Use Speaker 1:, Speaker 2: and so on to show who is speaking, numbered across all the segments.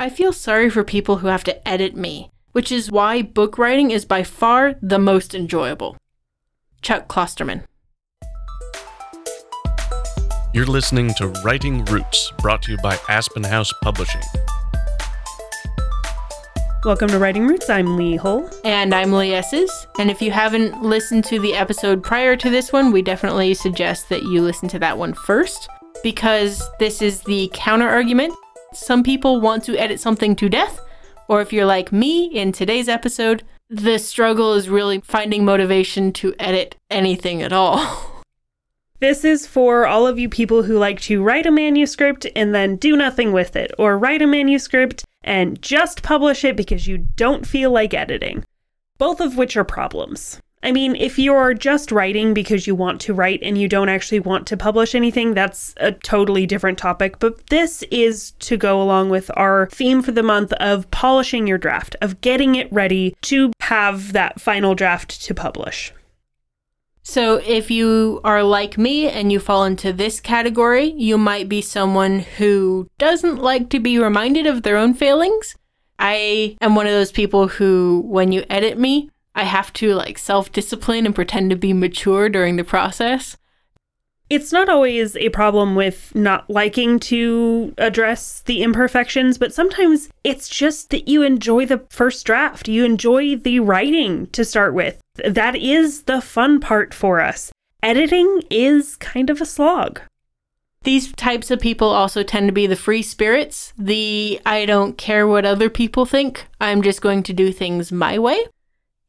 Speaker 1: I feel sorry for people who have to edit me, which is why book writing is by far the most enjoyable. Chuck Klosterman.
Speaker 2: You're listening to Writing Roots, brought to you by Aspen House Publishing.
Speaker 3: Welcome to Writing Roots. I'm Lee Hull.
Speaker 1: And I'm Lee Esses. And if you haven't listened to the episode prior to this one, we definitely suggest that you listen to that one first because this is the counter argument. Some people want to edit something to death, or if you're like me in today's episode, the struggle is really finding motivation to edit anything at all.
Speaker 3: This is for all of you people who like to write a manuscript and then do nothing with it, or write a manuscript and just publish it because you don't feel like editing. Both of which are problems. I mean, if you're just writing because you want to write and you don't actually want to publish anything, that's a totally different topic. But this is to go along with our theme for the month of polishing your draft, of getting it ready to have that final draft to publish.
Speaker 1: So, if you are like me and you fall into this category, you might be someone who doesn't like to be reminded of their own failings. I am one of those people who, when you edit me, I have to like self discipline and pretend to be mature during the process.
Speaker 3: It's not always a problem with not liking to address the imperfections, but sometimes it's just that you enjoy the first draft. You enjoy the writing to start with. That is the fun part for us. Editing is kind of a slog.
Speaker 1: These types of people also tend to be the free spirits, the I don't care what other people think, I'm just going to do things my way.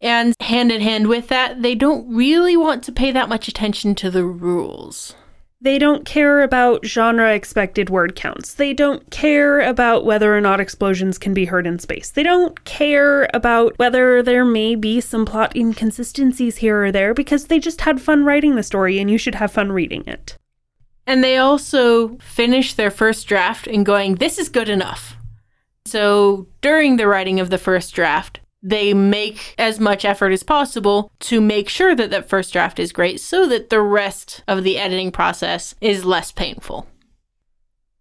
Speaker 1: And hand in hand with that, they don't really want to pay that much attention to the rules.
Speaker 3: They don't care about genre expected word counts. They don't care about whether or not explosions can be heard in space. They don't care about whether there may be some plot inconsistencies here or there because they just had fun writing the story and you should have fun reading it.
Speaker 1: And they also finish their first draft and going, this is good enough. So during the writing of the first draft, they make as much effort as possible to make sure that that first draft is great so that the rest of the editing process is less painful.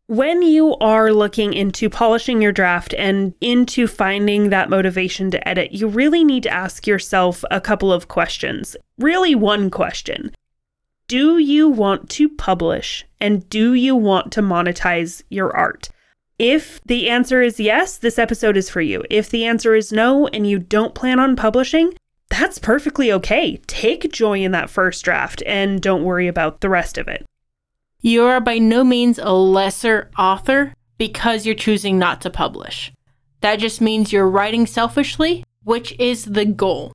Speaker 3: When you are looking into polishing your draft and into finding that motivation to edit, you really need to ask yourself a couple of questions. Really, one question Do you want to publish and do you want to monetize your art? If the answer is yes, this episode is for you. If the answer is no and you don't plan on publishing, that's perfectly okay. Take joy in that first draft and don't worry about the rest of it.
Speaker 1: You are by no means a lesser author because you're choosing not to publish. That just means you're writing selfishly, which is the goal.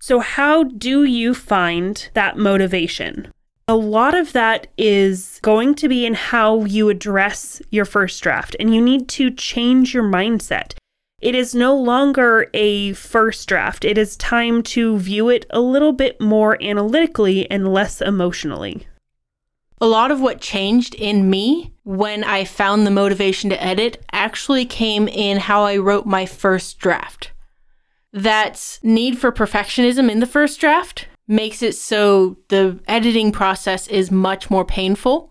Speaker 3: So, how do you find that motivation? A lot of that is going to be in how you address your first draft, and you need to change your mindset. It is no longer a first draft. It is time to view it a little bit more analytically and less emotionally.
Speaker 1: A lot of what changed in me when I found the motivation to edit actually came in how I wrote my first draft. That need for perfectionism in the first draft makes it so the editing process is much more painful.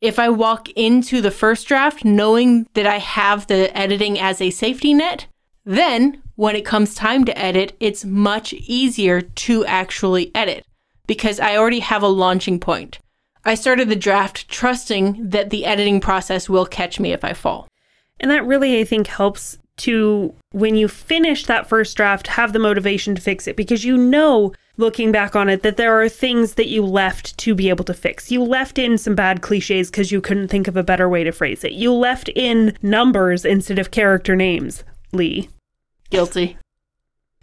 Speaker 1: If I walk into the first draft knowing that I have the editing as a safety net, then when it comes time to edit, it's much easier to actually edit because I already have a launching point. I started the draft trusting that the editing process will catch me if I fall.
Speaker 3: And that really, I think, helps to, when you finish that first draft, have the motivation to fix it because you know looking back on it that there are things that you left to be able to fix. You left in some bad cliches because you couldn't think of a better way to phrase it. You left in numbers instead of character names, Lee.
Speaker 1: Guilty.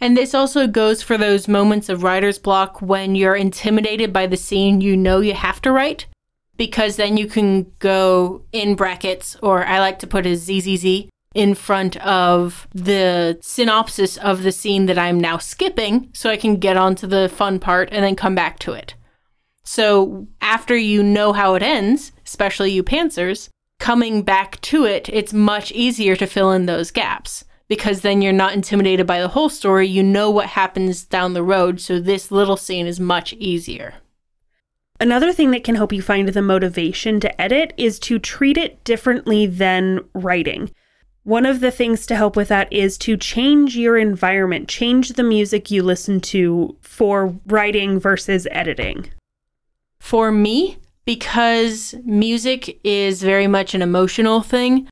Speaker 1: And this also goes for those moments of writer's block when you're intimidated by the scene you know you have to write, because then you can go in brackets, or I like to put a ZZZ, in front of the synopsis of the scene that I'm now skipping so I can get onto the fun part and then come back to it. So after you know how it ends, especially you pantsers, coming back to it, it's much easier to fill in those gaps because then you're not intimidated by the whole story. You know what happens down the road, so this little scene is much easier.
Speaker 3: Another thing that can help you find the motivation to edit is to treat it differently than writing One of the things to help with that is to change your environment, change the music you listen to for writing versus editing.
Speaker 1: For me, because music is very much an emotional thing,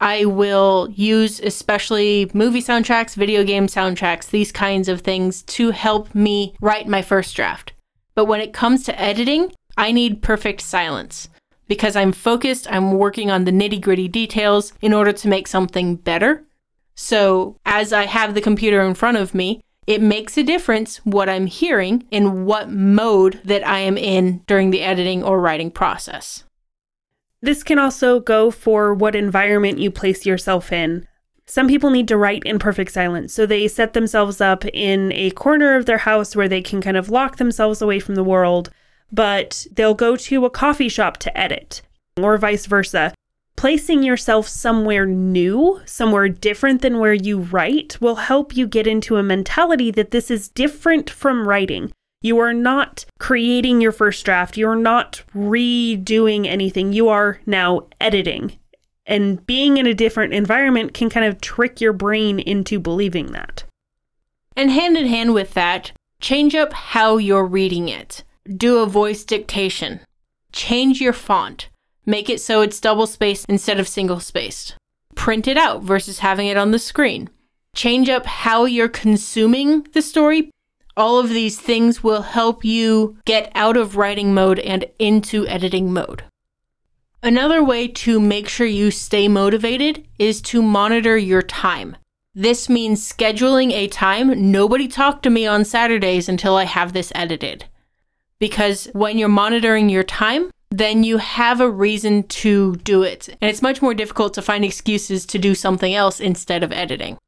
Speaker 1: I will use especially movie soundtracks, video game soundtracks, these kinds of things to help me write my first draft. But when it comes to editing, I need perfect silence because I'm focused, I'm working on the nitty gritty details in order to make something better. So, as I have the computer in front of me, it makes a difference what I'm hearing in what mode that I am in during the editing or writing process.
Speaker 3: This can also go for what environment you place yourself in. Some people need to write in perfect silence, so they set themselves up in a corner of their house where they can kind of lock themselves away from the world but they'll go to a coffee shop to edit, or vice versa. Placing yourself somewhere new, somewhere different than where you write, will help you get into a mentality that this is different from writing. You are not creating your first draft. You're not redoing anything. You are now editing. And being in a different environment can kind of trick your brain into believing that.
Speaker 1: And hand in hand with that, change up how you're reading it do a voice dictation. Change your font. Make it so it's double spaced instead of single spaced. Print it out versus having it on the screen. Change up how you're consuming the story. All of these things will help you get out of writing mode and into editing mode. Another way to make sure you stay motivated is to monitor your time. This means scheduling a time. Nobody talk to me on Saturdays until I have this edited because when you're monitoring your time, then you have a reason to do it. And it's much more difficult to find excuses to do something else instead of editing.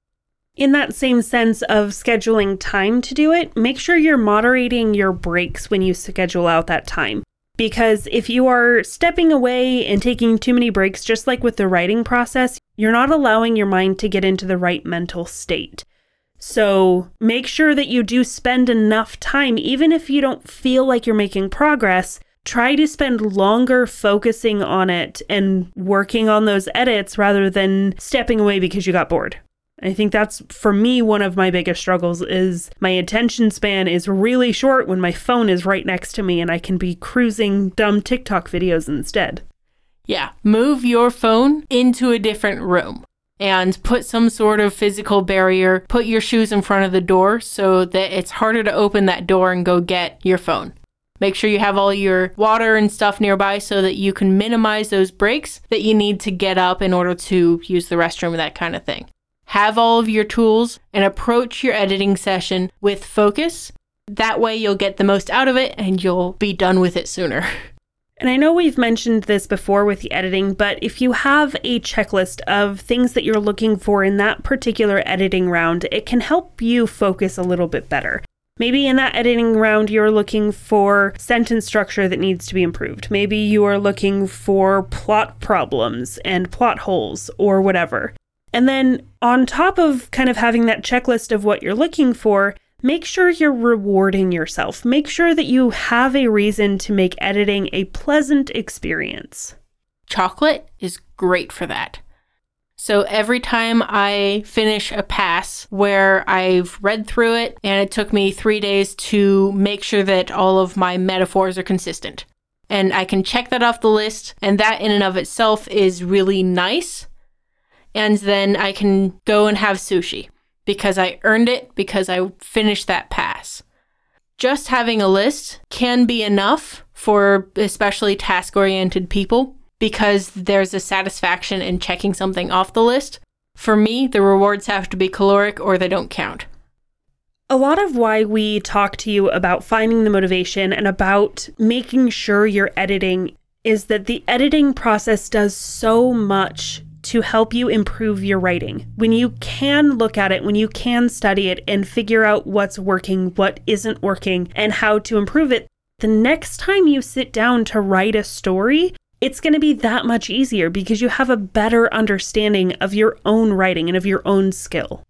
Speaker 3: In that same sense of scheduling time to do it, make sure you're moderating your breaks when you schedule out that time. Because if you are stepping away and taking too many breaks, just like with the writing process, you're not allowing your mind to get into the right mental state. So make sure that you do spend enough time, even if you don't feel like you're making progress. Try to spend longer focusing on it and working on those edits rather than stepping away because you got bored. I think that's for me one of my biggest struggles is my attention span is really short when my phone is right next to me and I can be cruising dumb TikTok videos instead.
Speaker 1: Yeah, move your phone into a different room and put some sort of physical barrier. Put your shoes in front of the door so that it's harder to open that door and go get your phone. Make sure you have all your water and stuff nearby so that you can minimize those breaks that you need to get up in order to use the restroom, that kind of thing. Have all of your tools and approach your editing session with focus. That way, you'll get the most out of it and you'll be done with it sooner.
Speaker 3: And I know we've mentioned this before with the editing, but if you have a checklist of things that you're looking for in that particular editing round, it can help you focus a little bit better. Maybe in that editing round, you're looking for sentence structure that needs to be improved. Maybe you are looking for plot problems and plot holes or whatever. And then, on top of kind of having that checklist of what you're looking for, make sure you're rewarding yourself. Make sure that you have a reason to make editing a pleasant experience.
Speaker 1: Chocolate is great for that. So every time I finish a pass where I've read through it and it took me three days to make sure that all of my metaphors are consistent. And I can check that off the list, and that in and of itself is really nice. And then I can go and have sushi because I earned it because I finished that pass. Just having a list can be enough for especially task oriented people because there's a satisfaction in checking something off the list. For me, the rewards have to be caloric or they don't count.
Speaker 3: A lot of why we talk to you about finding the motivation and about making sure you're editing is that the editing process does so much to help you improve your writing. When you can look at it, when you can study it and figure out what's working, what isn't working, and how to improve it, the next time you sit down to write a story, it's going to be that much easier because you have a better understanding of your own writing and of your own skill.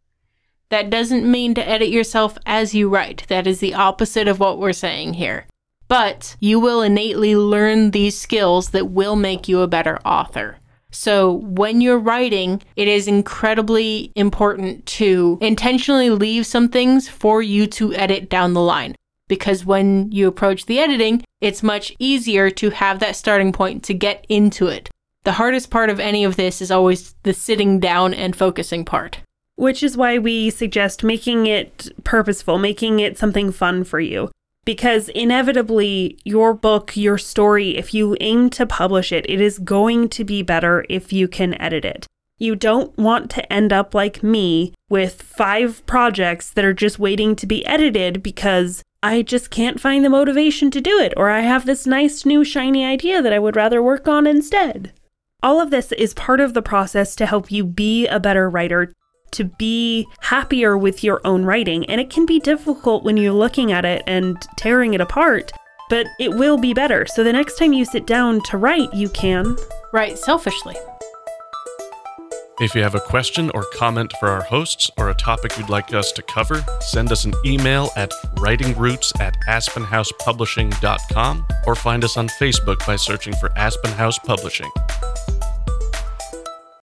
Speaker 1: That doesn't mean to edit yourself as you write. That is the opposite of what we're saying here. But you will innately learn these skills that will make you a better author. So when you're writing, it is incredibly important to intentionally leave some things for you to edit down the line. Because when you approach the editing, it's much easier to have that starting point to get into it. The hardest part of any of this is always the sitting down and focusing part.
Speaker 3: Which is why we suggest making it purposeful, making it something fun for you because inevitably your book, your story, if you aim to publish it, it is going to be better if you can edit it. You don't want to end up like me with five projects that are just waiting to be edited because I just can't find the motivation to do it, or I have this nice new shiny idea that I would rather work on instead. All of this is part of the process to help you be a better writer, to be happier with your own writing. And it can be difficult when you're looking at it and tearing it apart, but it will be better. So the next time you sit down to write, you can
Speaker 1: write selfishly.
Speaker 2: If you have a question or comment for our hosts or a topic you'd like us to cover, send us an email at writingroots at aspenhousepublishing.com or find us on Facebook by searching for Aspen House Publishing.